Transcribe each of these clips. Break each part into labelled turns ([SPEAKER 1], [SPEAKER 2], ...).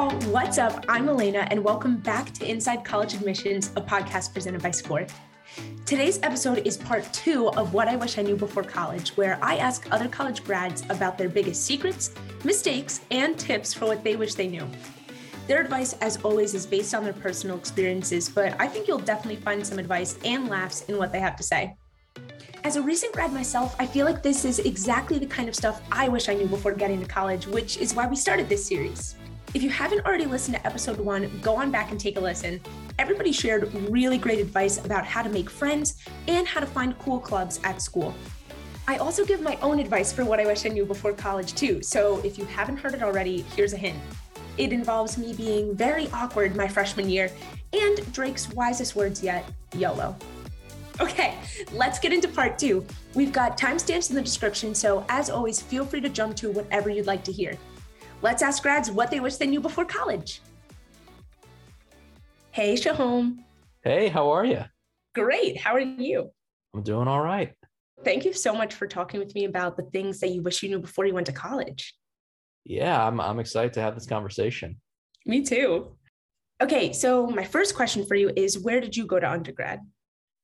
[SPEAKER 1] y'all, what's up? I'm Elena, and welcome back to Inside College Admissions, a podcast presented by SCORE. Today's episode is part two of What I Wish I Knew Before College, where I ask other college grads about their biggest secrets, mistakes, and tips for what they wish they knew. Their advice, as always, is based on their personal experiences, but I think you'll definitely find some advice and laughs in what they have to say. As a recent grad myself, I feel like this is exactly the kind of stuff I wish I knew before getting to college, which is why we started this series. If you haven't already listened to episode one, go on back and take a listen. Everybody shared really great advice about how to make friends and how to find cool clubs at school. I also give my own advice for what I wish I knew before college, too. So if you haven't heard it already, here's a hint. It involves me being very awkward my freshman year and Drake's wisest words yet YOLO. Okay, let's get into part two. We've got timestamps in the description, so as always, feel free to jump to whatever you'd like to hear. Let's ask grads what they wish they knew before college. Hey, Shahom.
[SPEAKER 2] Hey, how are you?
[SPEAKER 1] Great. How are you?
[SPEAKER 2] I'm doing all right.
[SPEAKER 1] Thank you so much for talking with me about the things that you wish you knew before you went to college.
[SPEAKER 2] Yeah, I'm, I'm excited to have this conversation.
[SPEAKER 1] Me too. Okay, so my first question for you is where did you go to undergrad?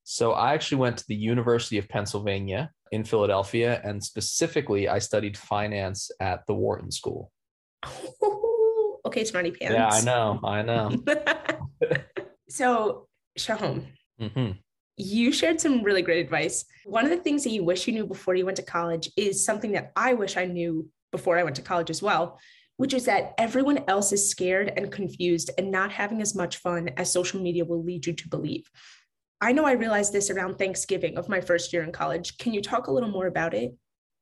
[SPEAKER 2] So I actually went to the University of Pennsylvania in Philadelphia, and specifically, I studied finance at the Wharton School.
[SPEAKER 1] okay, smarty pants.
[SPEAKER 2] Yeah, I know. I know.
[SPEAKER 1] so, Shahom, mm-hmm. you shared some really great advice. One of the things that you wish you knew before you went to college is something that I wish I knew before I went to college as well, which is that everyone else is scared and confused and not having as much fun as social media will lead you to believe. I know I realized this around Thanksgiving of my first year in college. Can you talk a little more about it?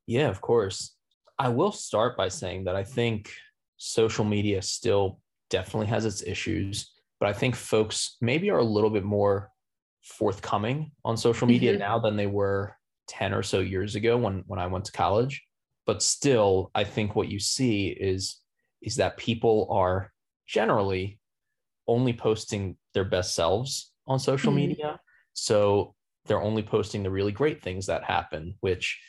[SPEAKER 2] Yeah, of course. I will start by saying that I think social media still definitely has its issues, but I think folks maybe are a little bit more forthcoming on social media mm-hmm. now than they were 10 or so years ago when when I went to college. But still, I think what you see is is that people are generally only posting their best selves on social mm-hmm. media. So they're only posting the really great things that happen, which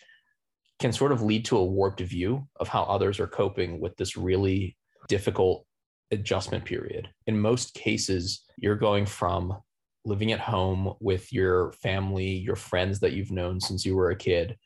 [SPEAKER 2] can sort of lead to a warped view of how others are coping with this really difficult adjustment period. In most cases, you're going from living at home with your family, your friends that you've known since you were a kid,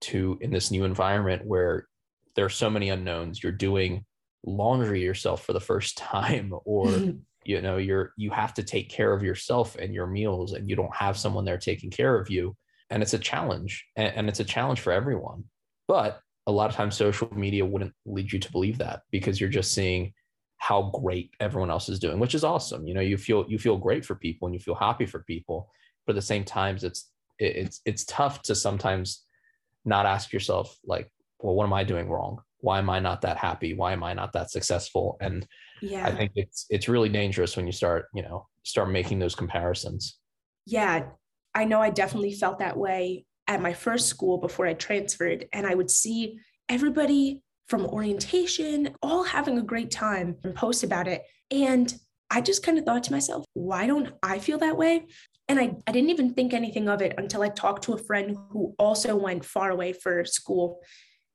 [SPEAKER 2] to in this new environment where there are so many unknowns. You're doing laundry yourself for the first time, or you know, you're you have to take care of yourself and your meals, and you don't have someone there taking care of you. And it's a challenge, and, and it's a challenge for everyone. But a lot of times social media wouldn't lead you to believe that because you're just seeing how great everyone else is doing, which is awesome. You know, you feel you feel great for people and you feel happy for people, but at the same times it's it's it's tough to sometimes not ask yourself like, well, what am I doing wrong? Why am I not that happy? Why am I not that successful? And yeah. I think it's it's really dangerous when you start, you know, start making those comparisons.
[SPEAKER 1] Yeah. I know I definitely felt that way at my first school before I transferred, and I would see everybody from orientation all having a great time and post about it. And I just kind of thought to myself, why don't I feel that way? And I, I didn't even think anything of it until I talked to a friend who also went far away for school.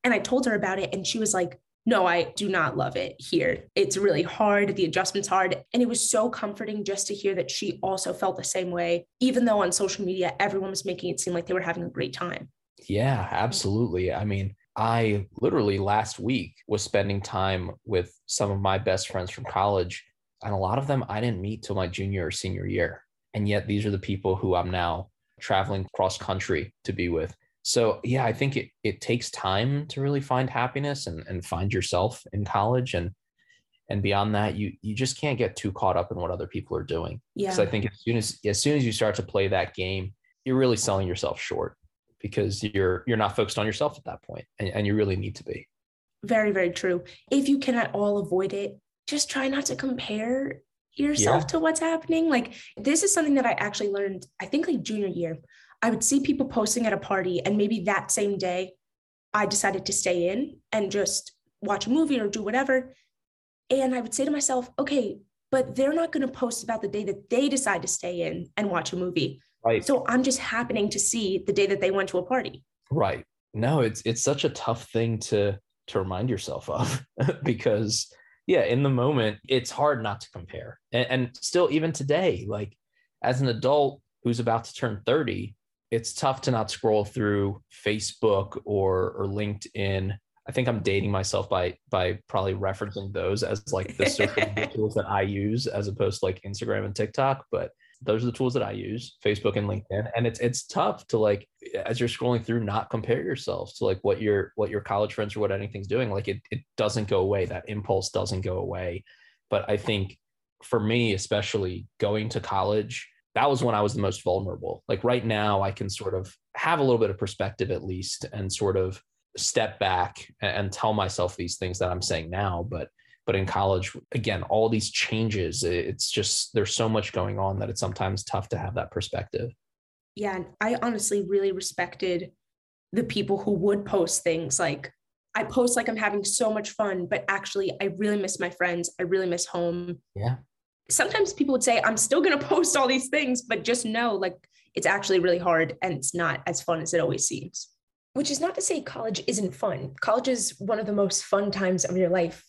[SPEAKER 1] And I told her about it, and she was like, no, I do not love it here. It's really hard. The adjustment's hard. And it was so comforting just to hear that she also felt the same way, even though on social media, everyone was making it seem like they were having a great time.
[SPEAKER 2] Yeah, absolutely. I mean, I literally last week was spending time with some of my best friends from college. And a lot of them I didn't meet till my junior or senior year. And yet these are the people who I'm now traveling cross country to be with. So yeah, I think it it takes time to really find happiness and, and find yourself in college and and beyond that you you just can't get too caught up in what other people are doing. Yeah. Because I think as soon as as soon as you start to play that game, you're really selling yourself short because you're you're not focused on yourself at that point and, and you really need to be.
[SPEAKER 1] Very, very true. If you can at all avoid it, just try not to compare yourself yeah. to what's happening. Like this is something that I actually learned, I think like junior year. I would see people posting at a party, and maybe that same day, I decided to stay in and just watch a movie or do whatever. And I would say to myself, okay, but they're not going to post about the day that they decide to stay in and watch a movie. Right. So I'm just happening to see the day that they went to a party.
[SPEAKER 2] Right. No, it's it's such a tough thing to to remind yourself of because yeah, in the moment, it's hard not to compare. And, and still, even today, like as an adult who's about to turn 30, it's tough to not scroll through Facebook or or LinkedIn. I think I'm dating myself by by probably referencing those as like the social tools that I use as opposed to like Instagram and TikTok. But those are the tools that I use, Facebook and LinkedIn. And it's it's tough to like as you're scrolling through, not compare yourself to like what your what your college friends or what anything's doing. Like it it doesn't go away. That impulse doesn't go away. But I think for me, especially going to college, that was when I was the most vulnerable. Like right now, I can sort of have a little bit of perspective at least and sort of step back and tell myself these things that I'm saying now. But but in college again all these changes it's just there's so much going on that it's sometimes tough to have that perspective.
[SPEAKER 1] Yeah i honestly really respected the people who would post things. Like i post like i'm having so much fun but actually i really miss my friends. I really miss home.
[SPEAKER 2] Yeah
[SPEAKER 1] sometimes people would say i'm still going to post all these things but just know like it's actually really hard and it's not as fun as it always seems which is not to say college isn't fun college is one of the most fun times of your life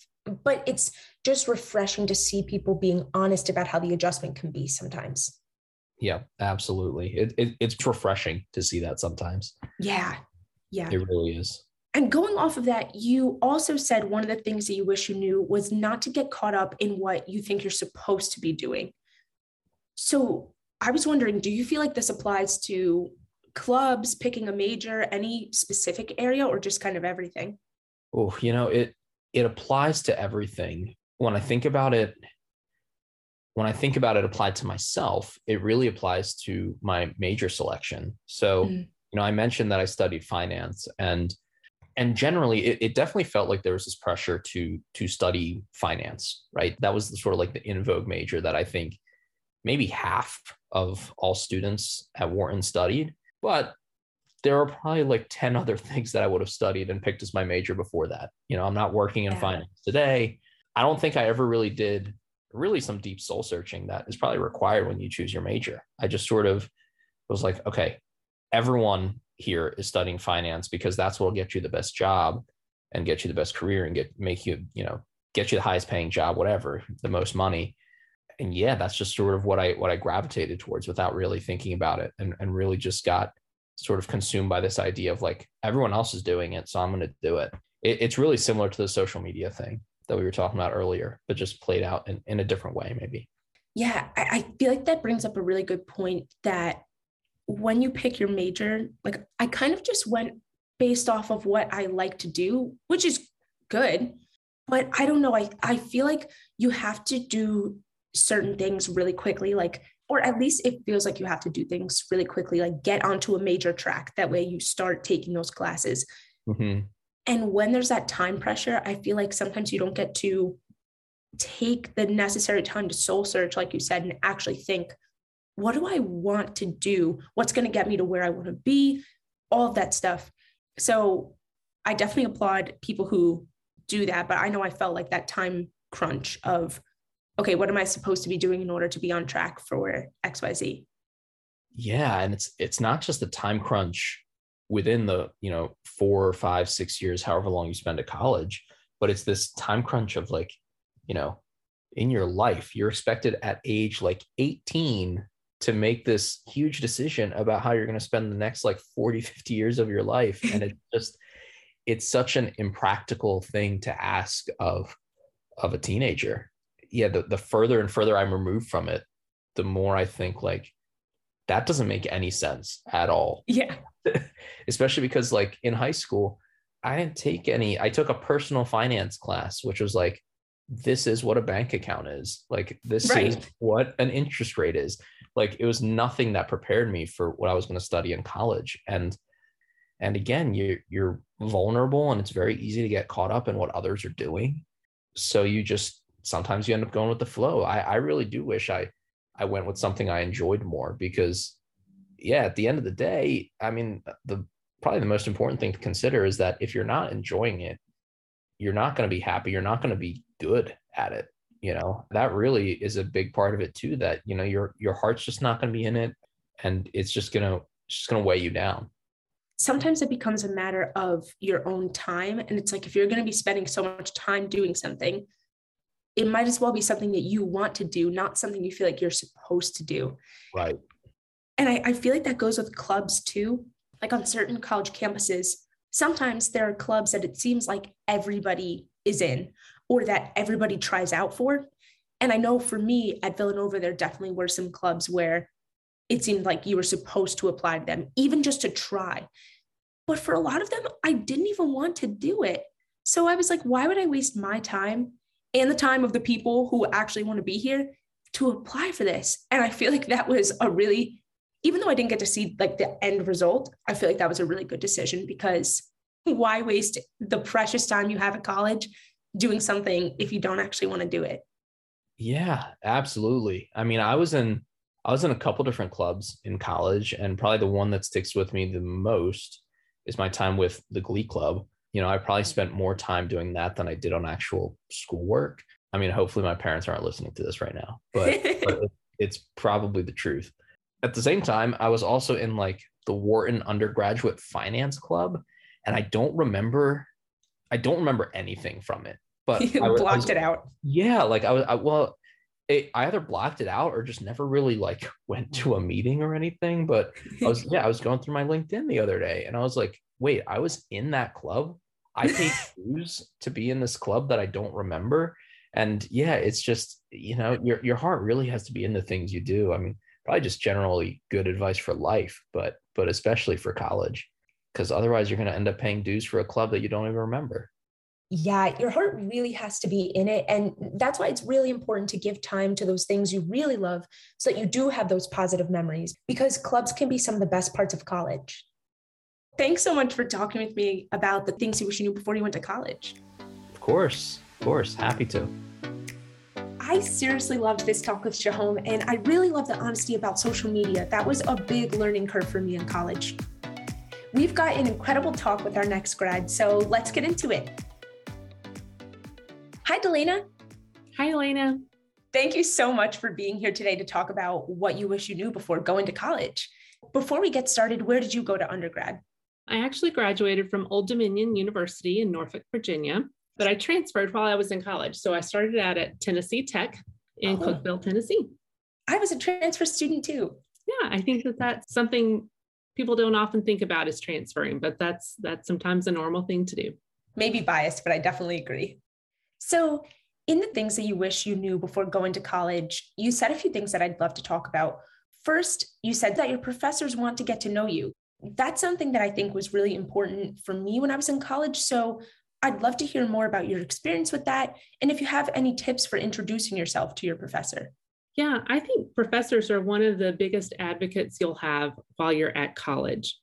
[SPEAKER 1] but it's just refreshing to see people being honest about how the adjustment can be sometimes.
[SPEAKER 2] Yeah, absolutely. It, it, it's refreshing to see that sometimes.
[SPEAKER 1] Yeah. Yeah.
[SPEAKER 2] It really is.
[SPEAKER 1] And going off of that, you also said one of the things that you wish you knew was not to get caught up in what you think you're supposed to be doing. So I was wondering, do you feel like this applies to clubs, picking a major, any specific area, or just kind of everything?
[SPEAKER 2] Oh, you know, it it applies to everything. When I think about it, when I think about it applied to myself, it really applies to my major selection. So, mm-hmm. you know, I mentioned that I studied finance and and generally it, it, definitely felt like there was this pressure to to study finance, right? That was the sort of like the in vogue major that I think maybe half of all students at Wharton studied. But there are probably like 10 other things that I would have studied and picked as my major before that. You know, I'm not working in yeah. finance today. I don't think I ever really did really some deep soul searching that is probably required when you choose your major. I just sort of was like, okay, everyone here is studying finance because that's what will get you the best job and get you the best career and get make you, you know, get you the highest paying job, whatever, the most money. And yeah, that's just sort of what I what I gravitated towards without really thinking about it and, and really just got sort of consumed by this idea of like everyone else is doing it, so I'm going to do it. it. It's really similar to the social media thing that we were talking about earlier, but just played out in, in a different way, maybe.
[SPEAKER 1] Yeah, I, I feel like that brings up a really good point that when you pick your major, like I kind of just went based off of what I like to do, which is good. But I don't know. I, I feel like you have to do certain things really quickly. Like or at least it feels like you have to do things really quickly, like get onto a major track. That way you start taking those classes. Mm-hmm. And when there's that time pressure, I feel like sometimes you don't get to take the necessary time to soul search, like you said, and actually think, what do I want to do? What's going to get me to where I want to be? All of that stuff. So I definitely applaud people who do that. But I know I felt like that time crunch of okay, what am I supposed to be doing in order to be on track for XYZ?
[SPEAKER 2] Yeah. And it's it's not just the time crunch within the, you know, four or five, six years, however long you spend at college, but it's this time crunch of like, you know, in your life, you're expected at age like 18 to make this huge decision about how you're going to spend the next like 40, 50 years of your life. And it just, it's such an impractical thing to ask of of a teenager yeah, the, the further and further I'm removed from it, the more I think like that doesn't make any sense at all.
[SPEAKER 1] Yeah.
[SPEAKER 2] Especially because like in high school, I didn't take any, I took a personal finance class, which was like, this is what a bank account is. Like this right. is what an interest rate is. Like it was nothing that prepared me for what I was going to study in college. And and again, you you're vulnerable and it's very easy to get caught up in what others are doing. So you just sometimes you end up going with the flow. I, I really do wish I I went with something I enjoyed more because yeah, at the end of the day, I mean the probably the most important thing to consider is that if you're not enjoying it, you're not going to be happy, you're not going to be good at it. You know, that really is a big part of it too, that you know, your your heart's just not going to be in it and it's just gonna just gonna weigh you down
[SPEAKER 1] sometimes it becomes a matter of your own time and it's like if you're going to be spending so much time doing something it might as well be something that you want to do, not something you feel like you're supposed to do.
[SPEAKER 2] Right.
[SPEAKER 1] And I, I feel like that goes with clubs too. Like on certain college campuses, sometimes there are clubs that it seems like everybody is in or that everybody tries out for. And I know for me at Villanova, there definitely were some clubs where it seemed like you were supposed to apply to them, even just to try. But for a lot of them, I didn't even want to do it. So I was like, why would I waste my time and the time of the people who actually want to be here to apply for this? And I feel like that was a really, even though I didn't get to see like the end result, I feel like that was a really good decision because why waste the precious time you have at college doing something if you don't actually want to do it?
[SPEAKER 2] Yeah, absolutely. I mean, I was in I was in a couple different clubs in college, and probably the one that sticks with me the most is my time with the Glee Club. You know, I probably mm-hmm. spent more time doing that than I did on actual schoolwork. I mean, hopefully my parents aren't listening to this right now, but, but it's probably the truth. At the same time, I was also in like the Wharton undergraduate finance club, and I don't remember, I don't remember anything from it. But
[SPEAKER 1] you
[SPEAKER 2] I,
[SPEAKER 1] blocked
[SPEAKER 2] I was,
[SPEAKER 1] it out.
[SPEAKER 2] Yeah, like I was, I, well, it, I either blocked it out or just never really like went to a meeting or anything. But I was, yeah, I was going through my LinkedIn the other day and I was like, wait, I was in that club. I paid dues to be in this club that I don't remember. And yeah, it's just, you know, your, your heart really has to be in the things you do. I mean, probably just generally good advice for life, but, but especially for college, because otherwise you're going to end up paying dues for a club that you don't even remember
[SPEAKER 1] yeah, your heart really has to be in it. And that's why it's really important to give time to those things you really love so that you do have those positive memories because clubs can be some of the best parts of college. Thanks so much for talking with me about the things you wish you knew before you went to college.
[SPEAKER 2] Of course, of course. Happy to.
[SPEAKER 1] I seriously loved this talk with Shahom, and I really love the honesty about social media. That was a big learning curve for me in college. We've got an incredible talk with our next grad, so let's get into it. Hi, Delana.
[SPEAKER 3] Hi, Elena.
[SPEAKER 1] Thank you so much for being here today to talk about what you wish you knew before going to college. Before we get started, where did you go to undergrad?
[SPEAKER 3] I actually graduated from Old Dominion University in Norfolk, Virginia, but I transferred while I was in college. So I started out at Tennessee Tech in oh. Cookeville, Tennessee.
[SPEAKER 1] I was a transfer student too.
[SPEAKER 3] Yeah, I think that that's something people don't often think about is transferring, but that's that's sometimes a normal thing to do.
[SPEAKER 1] Maybe biased, but I definitely agree. So, in the things that you wish you knew before going to college, you said a few things that I'd love to talk about. First, you said that your professors want to get to know you. That's something that I think was really important for me when I was in college. So, I'd love to hear more about your experience with that. And if you have any tips for introducing yourself to your professor.
[SPEAKER 3] Yeah, I think professors are one of the biggest advocates you'll have while you're at college.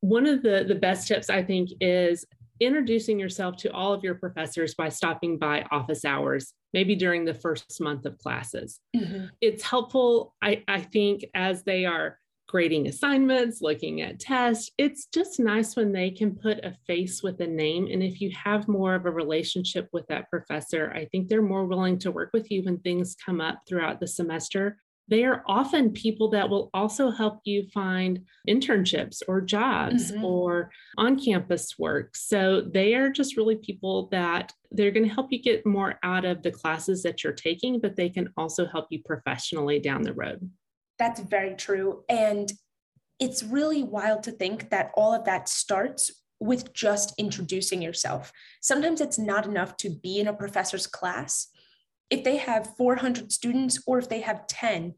[SPEAKER 3] One of the, the best tips, I think, is introducing yourself to all of your professors by stopping by office hours, maybe during the first month of classes. Mm-hmm. It's helpful, I, I think, as they are grading assignments, looking at tests. It's just nice when they can put a face with a name. And if you have more of a relationship with that professor, I think they're more willing to work with you when things come up throughout the semester they are often people that will also help you find internships or jobs mm-hmm. or on campus work. So they are just really people that they're going to help you get more out of the classes that you're taking, but they can also help you professionally down the road.
[SPEAKER 1] That's very true. And it's really wild to think that all of that starts with just introducing yourself. Sometimes it's not enough to be in a professor's class if they have 400 students or if they have 10,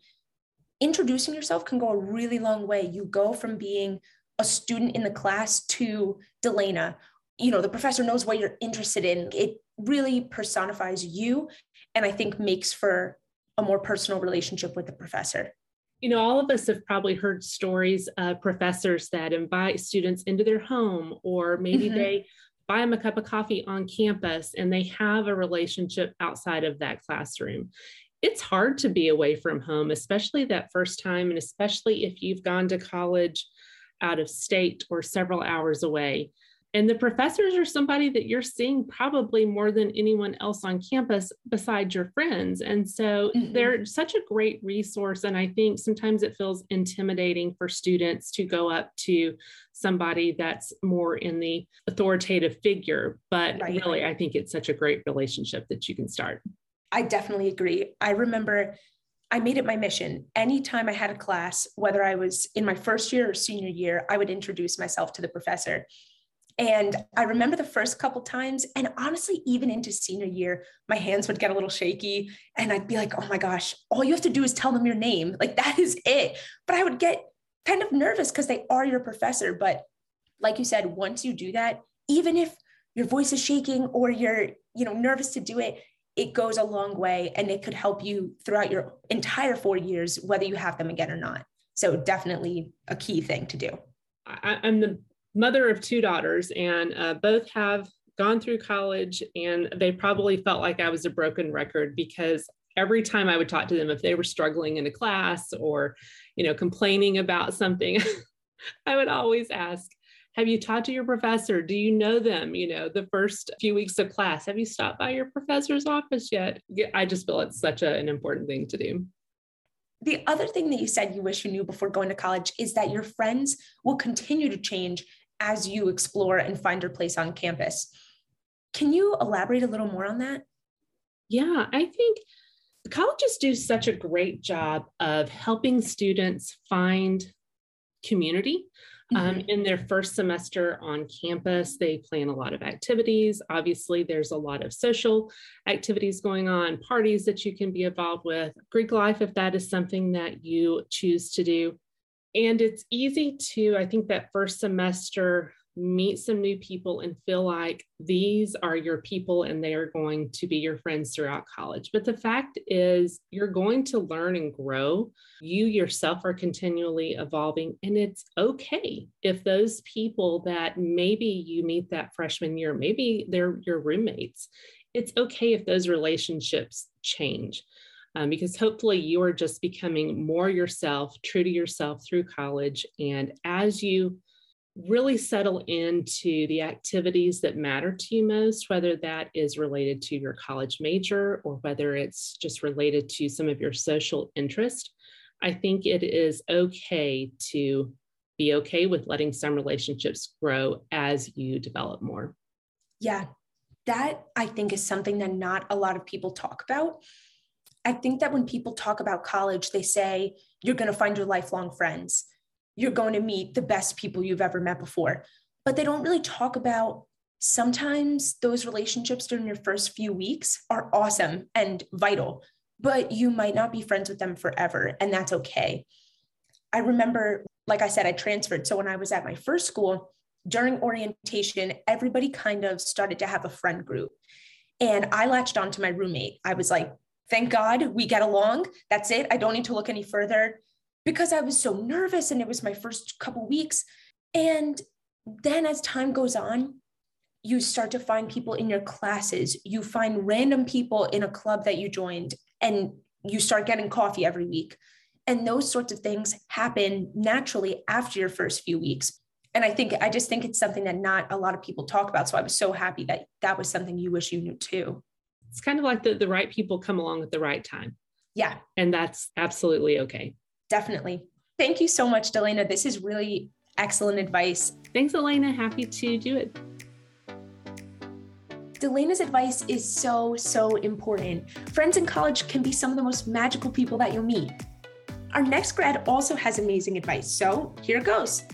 [SPEAKER 1] introducing yourself can go a really long way. You go from being a student in the class to Delana. You know, the professor knows what you're interested in. It really personifies you and I think makes for a more personal relationship with the professor.
[SPEAKER 3] You know, all of us have probably heard stories of professors that invite students into their home, or maybe mm-hmm. they buy them a cup of coffee on campus and they have a relationship outside of that classroom. It's hard to be away from home, especially that first time, and especially if you've gone to college out of state or several hours away. And the professors are somebody that you're seeing probably more than anyone else on campus besides your friends. And so mm-hmm. they're such a great resource. And I think sometimes it feels intimidating for students to go up to somebody that's more in the authoritative figure. But right. really, I think it's such a great relationship that you can start.
[SPEAKER 1] I definitely agree. I remember I made it my mission. Anytime I had a class, whether I was in my first year or senior year, I would introduce myself to the professor. And I remember the first couple times, and honestly, even into senior year, my hands would get a little shaky. And I'd be like, oh my gosh, all you have to do is tell them your name. Like that is it. But I would get kind of nervous because they are your professor. But like you said, once you do that, even if your voice is shaking or you're, you know, nervous to do it, it goes a long way and it could help you throughout your entire four years, whether you have them again or not. So definitely a key thing to do.
[SPEAKER 3] Am the mother of two daughters, and uh, both have gone through college, and they probably felt like I was a broken record because every time I would talk to them, if they were struggling in a class or, you know, complaining about something, I would always ask, have you talked to your professor? Do you know them? You know, the first few weeks of class, have you stopped by your professor's office yet? I just feel it's such a, an important thing to do.
[SPEAKER 1] The other thing that you said you wish you knew before going to college is that your friends will continue to change as you explore and find your place on campus. Can you elaborate a little more on that?
[SPEAKER 3] Yeah, I think colleges do such a great job of helping students find community um, mm-hmm. in their first semester on campus, they plan a lot of activities. Obviously, there's a lot of social activities going on, parties that you can be involved with, Greek life, if that is something that you choose to do. And it's easy to, I think, that first semester meet some new people and feel like these are your people and they are going to be your friends throughout college. But the fact is, you're going to learn and grow. You yourself are continually evolving, and it's okay if those people that maybe you meet that freshman year, maybe they're your roommates, it's okay if those relationships change. Um, because hopefully you are just becoming more yourself, true to yourself through college. And as you really settle into the activities that matter to you most, whether that is related to your college major or whether it's just related to some of your social interest. I think it is okay to be okay with letting some relationships grow as you develop more.
[SPEAKER 1] Yeah, that I think is something that not a lot of people talk about. I think that when people talk about college, they say you're going to find your lifelong friends you're going to meet the best people you've ever met before. But they don't really talk about sometimes those relationships during your first few weeks are awesome and vital, but you might not be friends with them forever, and that's okay. I remember, like I said, I transferred. So when I was at my first school, during orientation, everybody kind of started to have a friend group. And I latched on to my roommate. I was like, thank God we get along. That's it. I don't need to look any further because I was so nervous and it was my first couple weeks. And then as time goes on, you start to find people in your classes. You find random people in a club that you joined and you start getting coffee every week. And those sorts of things happen naturally after your first few weeks. And I think, I just think it's something that not a lot of people talk about. So I was so happy that that was something you wish you knew too.
[SPEAKER 3] It's kind of like the, the right people come along at the right time.
[SPEAKER 1] Yeah.
[SPEAKER 3] And that's absolutely okay.
[SPEAKER 1] Definitely. Thank you so much, Delana. This is really excellent advice.
[SPEAKER 3] Thanks, Elena. Happy to do it.
[SPEAKER 1] Delana's advice is so, so important. Friends in college can be some of the most magical people that you'll meet. Our next grad also has amazing advice, so here goes.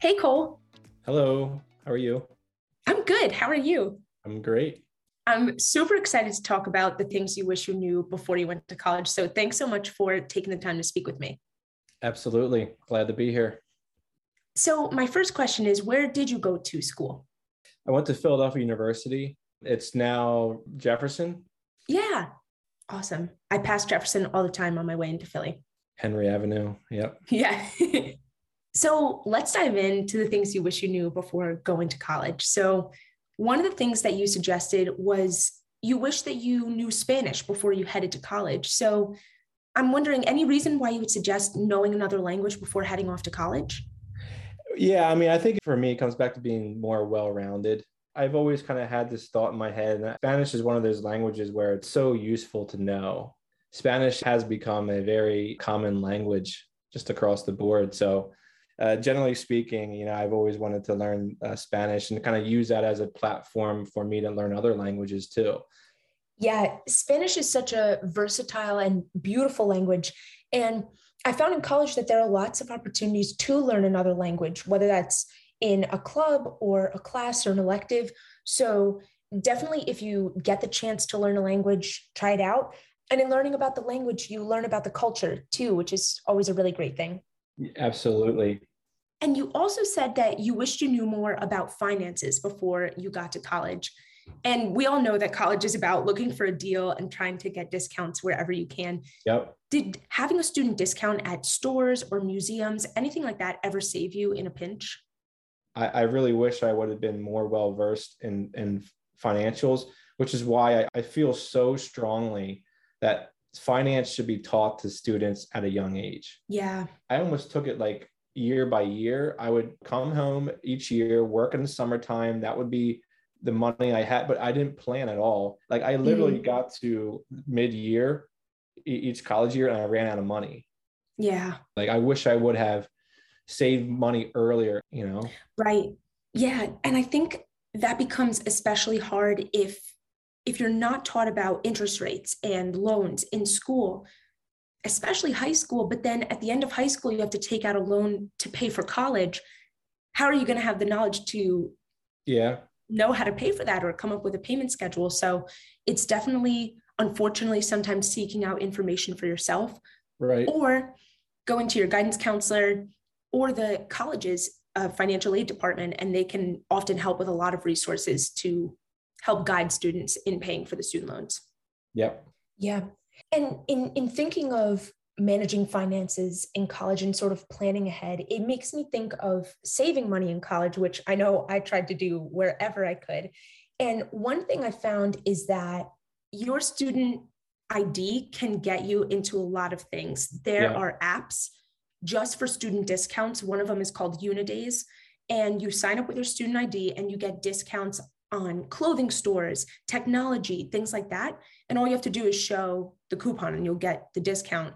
[SPEAKER 1] Hey, Cole.
[SPEAKER 4] Hello. How are you?
[SPEAKER 1] I'm good. How are you?
[SPEAKER 4] I'm great.
[SPEAKER 1] I'm super excited to talk about the things you wish you knew before you went to college. So thanks so much for taking the time to speak with me.
[SPEAKER 4] Absolutely. Glad to be here.
[SPEAKER 1] So, my first question is where did you go to school?
[SPEAKER 4] I went to Philadelphia University. It's now Jefferson.
[SPEAKER 1] Yeah. Awesome. I pass Jefferson all the time on my way into Philly.
[SPEAKER 4] Henry Avenue. Yep.
[SPEAKER 1] Yeah. so, let's dive into the things you wish you knew before going to college. So, one of the things that you suggested was you wish that you knew Spanish before you headed to college. So I'm wondering any reason why you would suggest knowing another language before heading off to college?
[SPEAKER 4] Yeah, I mean, I think for me, it comes back to being more well rounded. I've always kind of had this thought in my head that Spanish is one of those languages where it's so useful to know. Spanish has become a very common language just across the board. So uh, generally speaking, you know, I've always wanted to learn uh, Spanish and kind of use that as a platform for me to learn other languages too.
[SPEAKER 1] Yeah, Spanish is such a versatile and beautiful language. And I found in college that there are lots of opportunities to learn another language, whether that's in a club or a class or an elective. So, definitely, if you get the chance to learn a language, try it out. And in learning about the language, you learn about the culture too, which is always a really great thing.
[SPEAKER 4] Absolutely.
[SPEAKER 1] And you also said that you wished you knew more about finances before you got to college. And we all know that college is about looking for a deal and trying to get discounts wherever you can.
[SPEAKER 4] Yep.
[SPEAKER 1] Did having a student discount at stores or museums, anything like that, ever save you in a pinch?
[SPEAKER 4] I, I really wish I would have been more well versed in, in financials, which is why I, I feel so strongly that finance should be taught to students at a young age.
[SPEAKER 1] Yeah.
[SPEAKER 4] I almost took it like year by year. I would come home each year, work in the summertime. That would be the money I had, but I didn't plan at all. Like I literally mm. got to mid year each college year and I ran out of money.
[SPEAKER 1] Yeah.
[SPEAKER 4] Like I wish I would have saved money earlier, you know?
[SPEAKER 1] Right. Yeah. And I think that becomes especially hard if if you're not taught about interest rates and loans in school especially high school but then at the end of high school you have to take out a loan to pay for college how are you going to have the knowledge to
[SPEAKER 4] yeah
[SPEAKER 1] know how to pay for that or come up with a payment schedule. So it's definitely, unfortunately, sometimes seeking out information for yourself.
[SPEAKER 4] Right.
[SPEAKER 1] Or going to your guidance counselor or the college's uh, financial aid department, and they can often help with a lot of resources to help guide students in paying for the student loans.
[SPEAKER 4] Yep.
[SPEAKER 1] Yeah. And in in thinking of managing finances in college and sort of planning ahead, it makes me think of saving money in college, which I know I tried to do wherever I could. And one thing I found is that your student ID can get you into a lot of things. There yeah. are apps just for student discounts. One of them is called Unidays. And you sign up with your student ID and you get discounts on clothing stores, technology, things like that. And all you have to do is show the coupon and you'll get the discount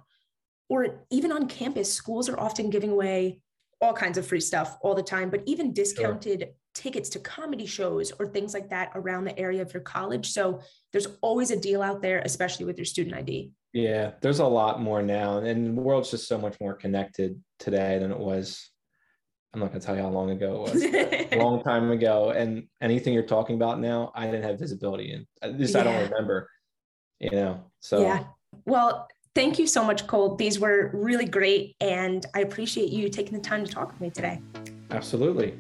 [SPEAKER 1] or even on campus, schools are often giving away all kinds of free stuff all the time, but even discounted sure. tickets to comedy shows or things like that around the area of your college. So there's always a deal out there, especially with your student ID.
[SPEAKER 4] Yeah, there's a lot more now. And the world's just so much more connected today than it was. I'm not going to tell you how long ago it was, a long time ago. And anything you're talking about now, I didn't have visibility in. At least yeah. I don't remember, you know. So,
[SPEAKER 1] yeah. Well, Thank you so much, Cole. These were really great, and I appreciate you taking the time to talk with me today.
[SPEAKER 4] Absolutely.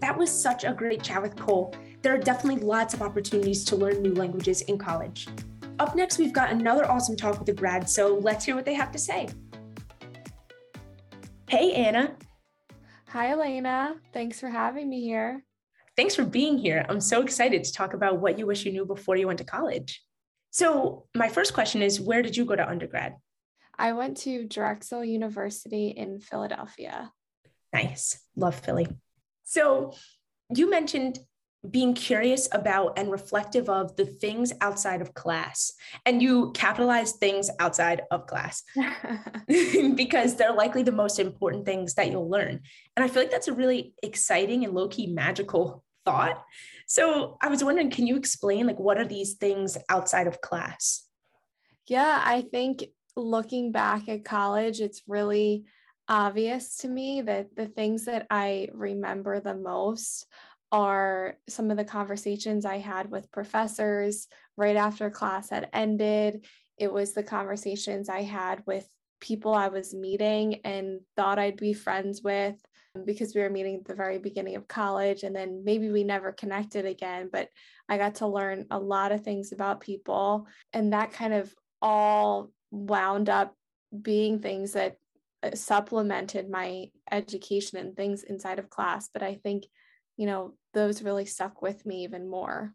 [SPEAKER 1] That was such a great chat with Cole. There are definitely lots of opportunities to learn new languages in college. Up next, we've got another awesome talk with a grad, so let's hear what they have to say. Hey, Anna.
[SPEAKER 5] Hi, Elena. Thanks for having me here.
[SPEAKER 1] Thanks for being here. I'm so excited to talk about what you wish you knew before you went to college. So, my first question is where did you go to undergrad?
[SPEAKER 5] I went to Drexel University in Philadelphia.
[SPEAKER 1] Nice. Love Philly. So, you mentioned being curious about and reflective of the things outside of class. And you capitalize things outside of class because they're likely the most important things that you'll learn. And I feel like that's a really exciting and low key magical thought. So I was wondering, can you explain like what are these things outside of class?
[SPEAKER 5] Yeah, I think looking back at college, it's really obvious to me that the things that I remember the most are some of the conversations I had with professors right after class had ended. It was the conversations I had with people I was meeting and thought I'd be friends with because we were meeting at the very beginning of college and then maybe we never connected again but i got to learn a lot of things about people and that kind of all wound up being things that uh, supplemented my education and things inside of class but i think you know those really stuck with me even more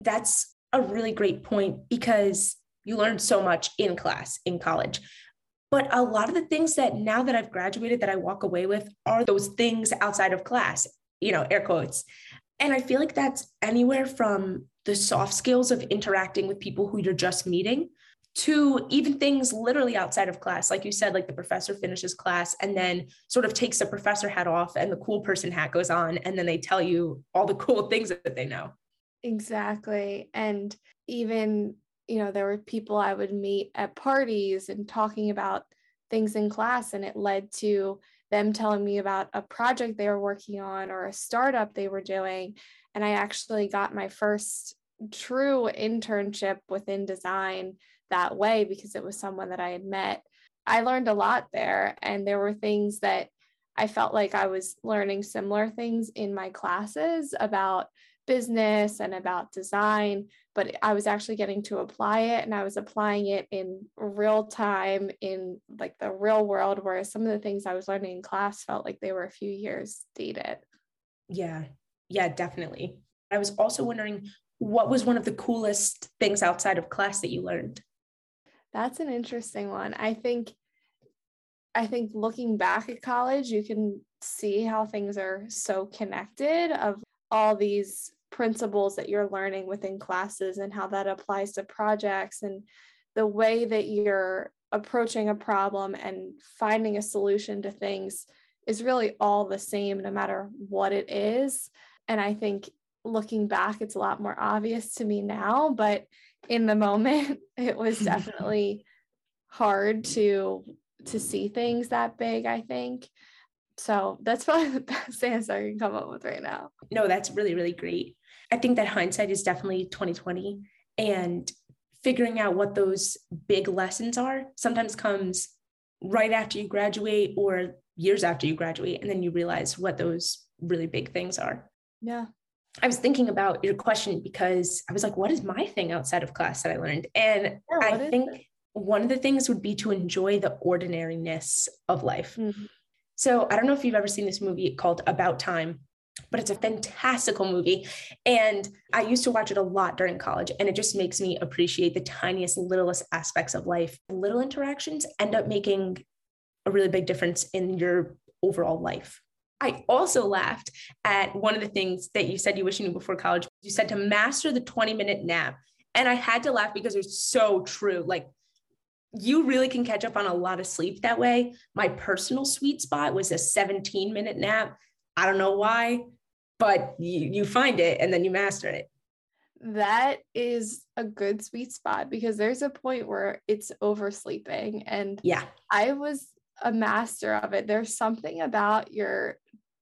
[SPEAKER 1] that's a really great point because you learned so much in class in college but a lot of the things that now that I've graduated that I walk away with are those things outside of class, you know, air quotes. And I feel like that's anywhere from the soft skills of interacting with people who you're just meeting to even things literally outside of class. Like you said, like the professor finishes class and then sort of takes the professor hat off and the cool person hat goes on. And then they tell you all the cool things that they know.
[SPEAKER 5] Exactly. And even, you know, there were people I would meet at parties and talking about things in class, and it led to them telling me about a project they were working on or a startup they were doing. And I actually got my first true internship within design that way because it was someone that I had met. I learned a lot there, and there were things that I felt like I was learning similar things in my classes about business and about design, but I was actually getting to apply it and I was applying it in real time in like the real world, whereas some of the things I was learning in class felt like they were a few years dated.
[SPEAKER 1] Yeah, yeah, definitely. I was also wondering what was one of the coolest things outside of class that you learned?
[SPEAKER 5] That's an interesting one. I think I think looking back at college, you can see how things are so connected of all these principles that you're learning within classes and how that applies to projects and the way that you're approaching a problem and finding a solution to things is really all the same no matter what it is. And I think looking back, it's a lot more obvious to me now, but in the moment, it was definitely hard to to see things that big, I think. So that's probably the best answer I can come up with right now.
[SPEAKER 1] No, that's really, really great. I think that hindsight is definitely 2020 and figuring out what those big lessons are sometimes comes right after you graduate or years after you graduate and then you realize what those really big things are.
[SPEAKER 5] Yeah.
[SPEAKER 1] I was thinking about your question because I was like, what is my thing outside of class that I learned? And yeah, I think it? one of the things would be to enjoy the ordinariness of life. Mm-hmm. So I don't know if you've ever seen this movie called About Time, but it's a fantastical movie. And I used to watch it a lot during college, and it just makes me appreciate the tiniest, littlest aspects of life. Little interactions end up making a really big difference in your overall life. I also laughed at one of the things that you said you wish you knew before college. You said to master the 20 minute nap. And I had to laugh because it's so true. Like you really can catch up on a lot of sleep that way. My personal sweet spot was a 17 minute nap. I don't know why, but you, you find it and then you master it.
[SPEAKER 5] That is a good sweet spot because there's a point where it's oversleeping. And
[SPEAKER 1] yeah,
[SPEAKER 5] I was a master of it. There's something about your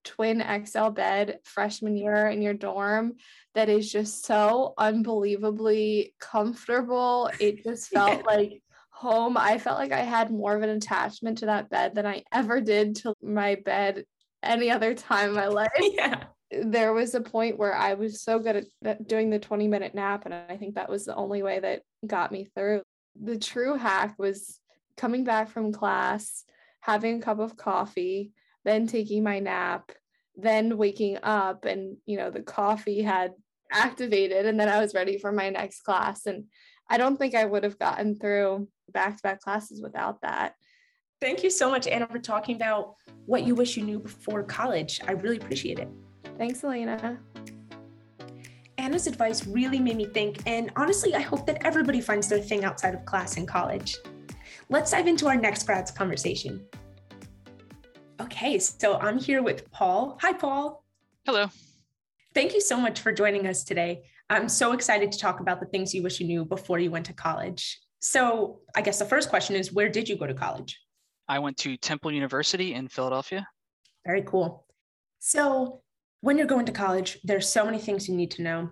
[SPEAKER 5] twin XL bed freshman year in your dorm that is just so unbelievably comfortable. It just felt yeah. like home, I felt like I had more of an attachment to that bed than I ever did to my bed any other time in my life.
[SPEAKER 1] Yeah.
[SPEAKER 5] There was a point where I was so good at doing the 20 minute nap, and I think that was the only way that got me through. The true hack was coming back from class, having a cup of coffee, then taking my nap, then waking up, and you know, the coffee had activated, and then I was ready for my next class. And I don't think I would have gotten through back to back classes without that.
[SPEAKER 1] Thank you so much, Anna, for talking about what you wish you knew before college. I really appreciate it.
[SPEAKER 5] Thanks, Elena.
[SPEAKER 1] Anna's advice really made me think, and honestly, I hope that everybody finds their thing outside of class in college. Let's dive into our next grads conversation. Okay, so I'm here with Paul. Hi, Paul.
[SPEAKER 6] Hello.
[SPEAKER 1] Thank you so much for joining us today. I'm so excited to talk about the things you wish you knew before you went to college. So, I guess the first question is where did you go to college?
[SPEAKER 6] I went to Temple University in Philadelphia.
[SPEAKER 1] Very cool. So, when you're going to college, there's so many things you need to know.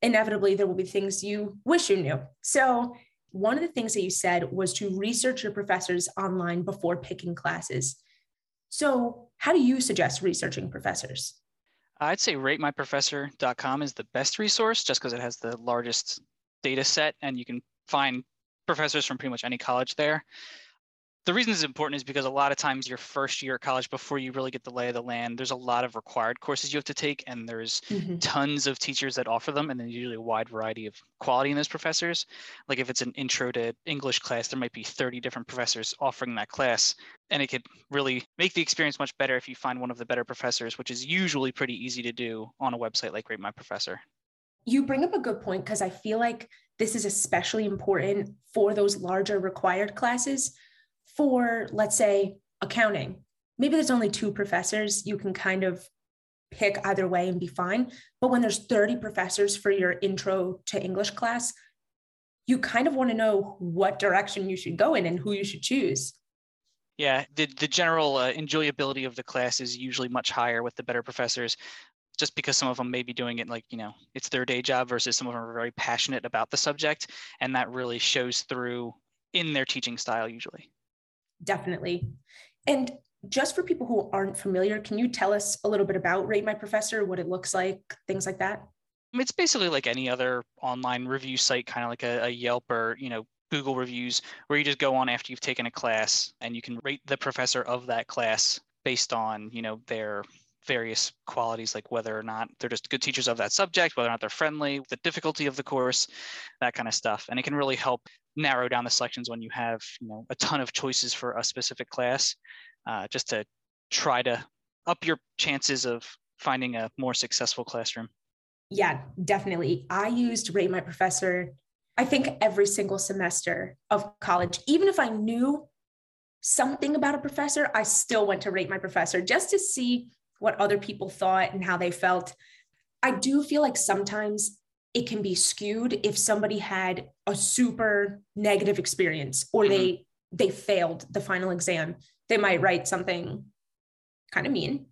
[SPEAKER 1] Inevitably, there will be things you wish you knew. So, one of the things that you said was to research your professors online before picking classes. So, how do you suggest researching professors?
[SPEAKER 6] I'd say ratemyprofessor.com is the best resource just because it has the largest data set and you can find professors from pretty much any college there. The reason is important is because a lot of times your first year at college, before you really get the lay of the land, there's a lot of required courses you have to take, and there's mm-hmm. tons of teachers that offer them, and then usually a wide variety of quality in those professors. Like if it's an intro to English class, there might be 30 different professors offering that class, and it could really make the experience much better if you find one of the better professors, which is usually pretty easy to do on a website like Rate My Professor.
[SPEAKER 1] You bring up a good point because I feel like this is especially important for those larger required classes. For, let's say, accounting, maybe there's only two professors. You can kind of pick either way and be fine. But when there's 30 professors for your intro to English class, you kind of want to know what direction you should go in and who you should choose.
[SPEAKER 6] Yeah, the, the general uh, enjoyability of the class is usually much higher with the better professors, just because some of them may be doing it like, you know, it's their day job versus some of them are very passionate about the subject. And that really shows through in their teaching style usually.
[SPEAKER 1] Definitely. And just for people who aren't familiar, can you tell us a little bit about Rate My Professor, what it looks like, things like that?
[SPEAKER 6] It's basically like any other online review site, kind of like a, a Yelp or, you know, Google reviews, where you just go on after you've taken a class and you can rate the professor of that class based on, you know, their various qualities like whether or not they're just good teachers of that subject whether or not they're friendly the difficulty of the course that kind of stuff. And it can really help narrow down the selections when you have you know a ton of choices for a specific class uh, just to try to up your chances of finding a more successful classroom.
[SPEAKER 1] Yeah definitely. I used rate my professor i think every single semester of college. Even if i knew something about a professor i still went to rate my professor just to see what other people thought and how they felt. I do feel like sometimes it can be skewed if somebody had a super negative experience or mm-hmm. they they failed the final exam. They might write something kind of mean.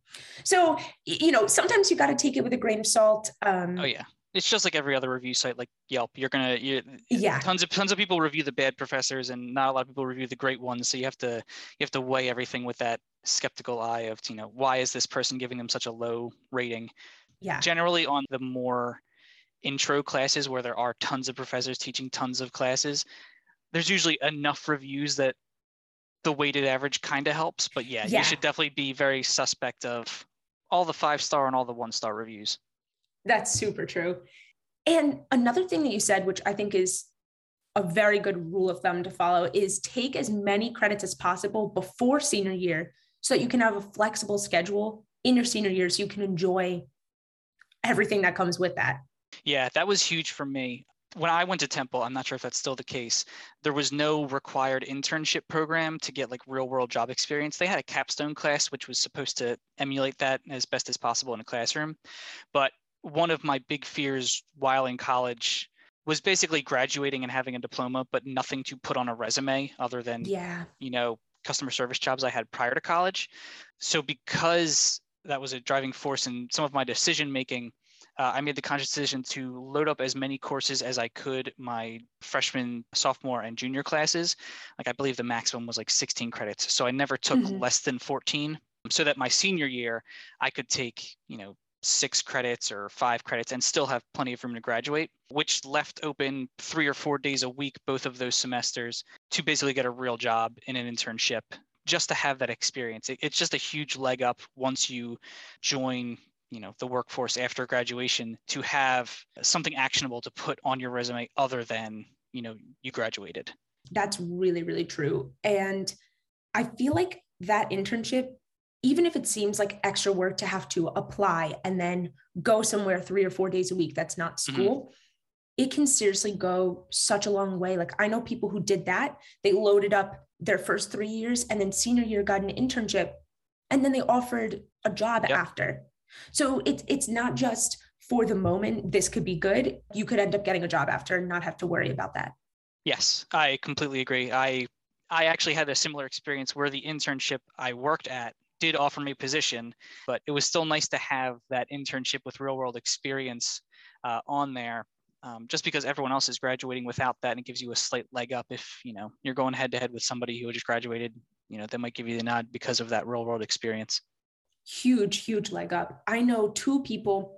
[SPEAKER 1] So, you know, sometimes you got to take it with a grain of salt. Um,
[SPEAKER 6] oh yeah it's just like every other review site like Yelp. You're gonna you,
[SPEAKER 1] yeah
[SPEAKER 6] tons of tons of people review the bad professors and not a lot of people review the great ones. So you have to you have to weigh everything with that skeptical eye of you know why is this person giving them such a low rating?
[SPEAKER 1] Yeah.
[SPEAKER 6] Generally on the more intro classes where there are tons of professors teaching tons of classes, there's usually enough reviews that the weighted average kind of helps. But yeah, yeah, you should definitely be very suspect of all the five star and all the one star reviews.
[SPEAKER 1] That's super true. And another thing that you said, which I think is a very good rule of thumb to follow, is take as many credits as possible before senior year so that you can have a flexible schedule in your senior year so you can enjoy everything that comes with that.
[SPEAKER 6] Yeah, that was huge for me. When I went to Temple, I'm not sure if that's still the case. There was no required internship program to get like real world job experience. They had a capstone class, which was supposed to emulate that as best as possible in a classroom. But one of my big fears while in college was basically graduating and having a diploma, but nothing to put on a resume other than,
[SPEAKER 1] yeah.
[SPEAKER 6] you know, customer service jobs I had prior to college. So because that was a driving force in some of my decision making, uh, I made the conscious decision to load up as many courses as I could my freshman, sophomore, and junior classes. Like I believe the maximum was like 16 credits. So I never took mm-hmm. less than 14 so that my senior year I could take, you know, six credits or five credits and still have plenty of room to graduate, which left open three or four days a week, both of those semesters, to basically get a real job in an internship just to have that experience. It's just a huge leg up once you join you know the workforce after graduation to have something actionable to put on your resume other than you know you graduated
[SPEAKER 1] that's really really true and i feel like that internship even if it seems like extra work to have to apply and then go somewhere three or four days a week that's not mm-hmm. school, mm-hmm. it can seriously go such a long way. Like I know people who did that. They loaded up their first three years and then senior year got an internship and then they offered a job yep. after. So it's it's not just for the moment this could be good. You could end up getting a job after and not have to worry about that.
[SPEAKER 6] Yes, I completely agree. I I actually had a similar experience where the internship I worked at did offer me a position, but it was still nice to have that internship with real world experience uh, on there. Um, just because everyone else is graduating without that, and it gives you a slight leg up if you know you're going head to head with somebody who just graduated. You know, they might give you the nod because of that real world experience.
[SPEAKER 1] Huge, huge leg up. I know two people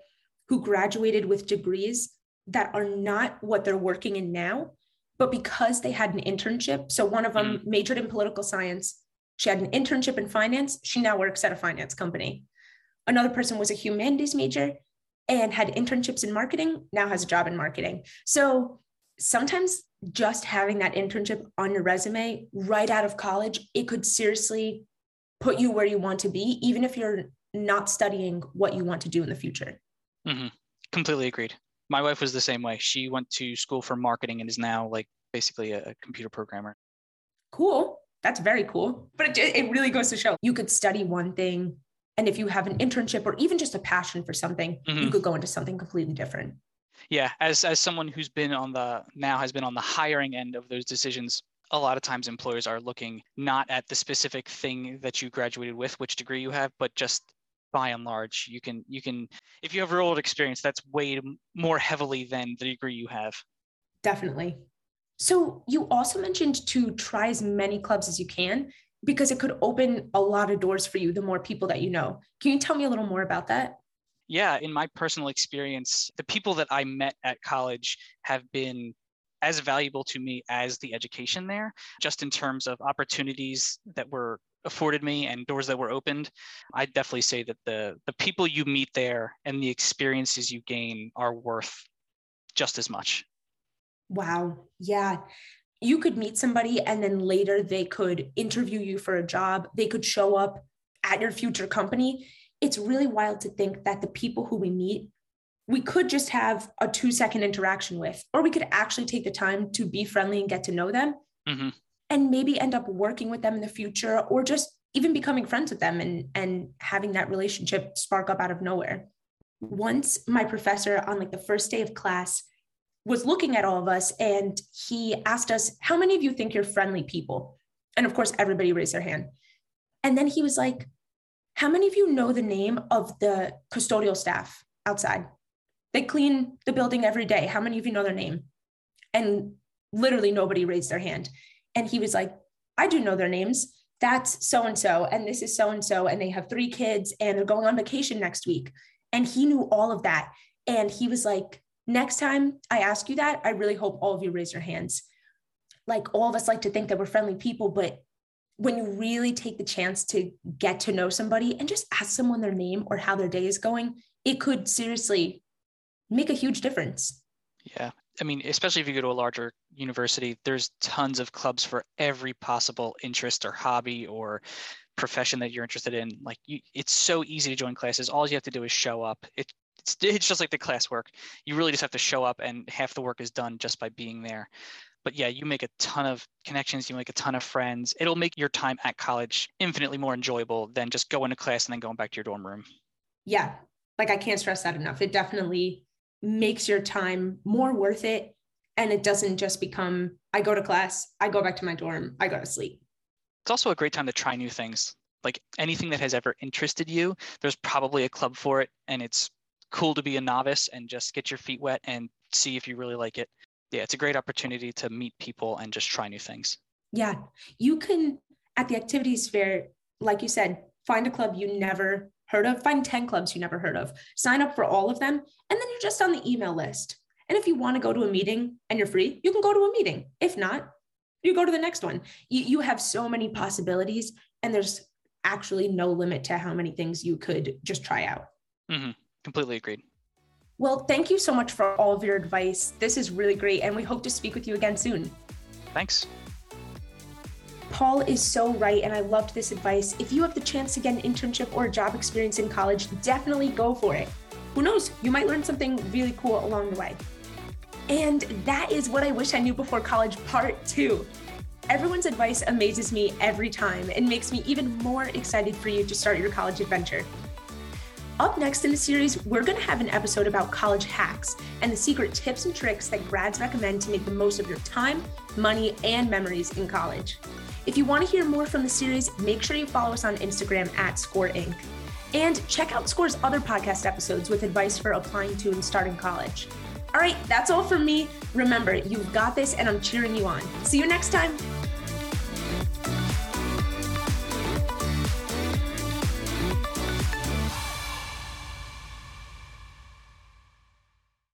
[SPEAKER 1] who graduated with degrees that are not what they're working in now, but because they had an internship. So one of them mm. majored in political science, she had an internship in finance. She now works at a finance company. Another person was a humanities major and had internships in marketing, now has a job in marketing. So sometimes just having that internship on your resume right out of college, it could seriously put you where you want to be, even if you're not studying what you want to do in the future.
[SPEAKER 6] Mm-hmm. Completely agreed. My wife was the same way. She went to school for marketing and is now like basically a computer programmer.
[SPEAKER 1] Cool that's very cool. But it, it really goes to show you could study one thing And if you have an internship or even just a passion for something, mm-hmm. you could go into something completely different.
[SPEAKER 6] Yeah, as as someone who's been on the now has been on the hiring end of those decisions, a lot of times employers are looking not at the specific thing that you graduated with, which degree you have, but just by and large, you can you can if you have real world experience, that's weighed more heavily than the degree you have.
[SPEAKER 1] Definitely. So you also mentioned to try as many clubs as you can because it could open a lot of doors for you the more people that you know. Can you tell me a little more about that?
[SPEAKER 6] Yeah, in my personal experience, the people that I met at college have been as valuable to me as the education there, just in terms of opportunities that were afforded me and doors that were opened. I definitely say that the the people you meet there and the experiences you gain are worth just as much.
[SPEAKER 1] Wow. Yeah. You could meet somebody and then later they could interview you for a job. They could show up at your future company. It's really wild to think that the people who we meet we could just have a two second interaction with, or we could actually take the time to be friendly and get to know them mm-hmm. and maybe end up working with them in the future or just even becoming friends with them and, and having that relationship spark up out of nowhere. Once my professor on like the first day of class was looking at all of us and he asked us, How many of you think you're friendly people? And of course, everybody raised their hand. And then he was like, How many of you know the name of the custodial staff outside? They clean the building every day. How many of you know their name? And literally nobody raised their hand. And he was like, I do know their names. That's so and so, and this is so and so, and they have three kids and they're going on vacation next week. And he knew all of that. And he was like, Next time I ask you that, I really hope all of you raise your hands. Like all of us like to think that we're friendly people, but when you really take the chance to get to know somebody and just ask someone their name or how their day is going, it could seriously make a huge difference.
[SPEAKER 6] Yeah. I mean, especially if you go to a larger university, there's tons of clubs for every possible interest or hobby or profession that you're interested in. Like, you, it's so easy to join classes. All you have to do is show up. It's, it's just like the classwork. You really just have to show up, and half the work is done just by being there. But yeah, you make a ton of connections, you make a ton of friends. It'll make your time at college infinitely more enjoyable than just going to class and then going back to your dorm room.
[SPEAKER 1] Yeah. Like I can't stress that enough. It definitely makes your time more worth it. And it doesn't just become, I go to class, I go back to my dorm, I go to sleep.
[SPEAKER 6] It's also a great time to try new things. Like anything that has ever interested you, there's probably a club for it. And it's cool to be a novice and just get your feet wet and see if you really like it. Yeah, it's a great opportunity to meet people and just try new things.
[SPEAKER 1] Yeah. You can, at the activities fair, like you said, find a club you never heard of, find 10 clubs you never heard of, sign up for all of them, and then you're just on the email list. And if you want to go to a meeting and you're free, you can go to a meeting. If not, you go to the next one. You, you have so many possibilities, and there's actually no limit to how many things you could just try out.
[SPEAKER 6] Mm-hmm. Completely agreed.
[SPEAKER 1] Well, thank you so much for all of your advice. This is really great, and we hope to speak with you again soon.
[SPEAKER 6] Thanks.
[SPEAKER 1] Paul is so right, and I loved this advice. If you have the chance to get an internship or a job experience in college, definitely go for it. Who knows? You might learn something really cool along the way. And that is what I wish I knew before college, part two. Everyone's advice amazes me every time and makes me even more excited for you to start your college adventure. Up next in the series, we're going to have an episode about college hacks and the secret tips and tricks that grads recommend to make the most of your time, money, and memories in college. If you want to hear more from the series, make sure you follow us on Instagram at Score Inc. And check out Score's other podcast episodes with advice for applying to and starting college. All right, that's all from me. Remember, you've got this, and I'm cheering you on. See you next time.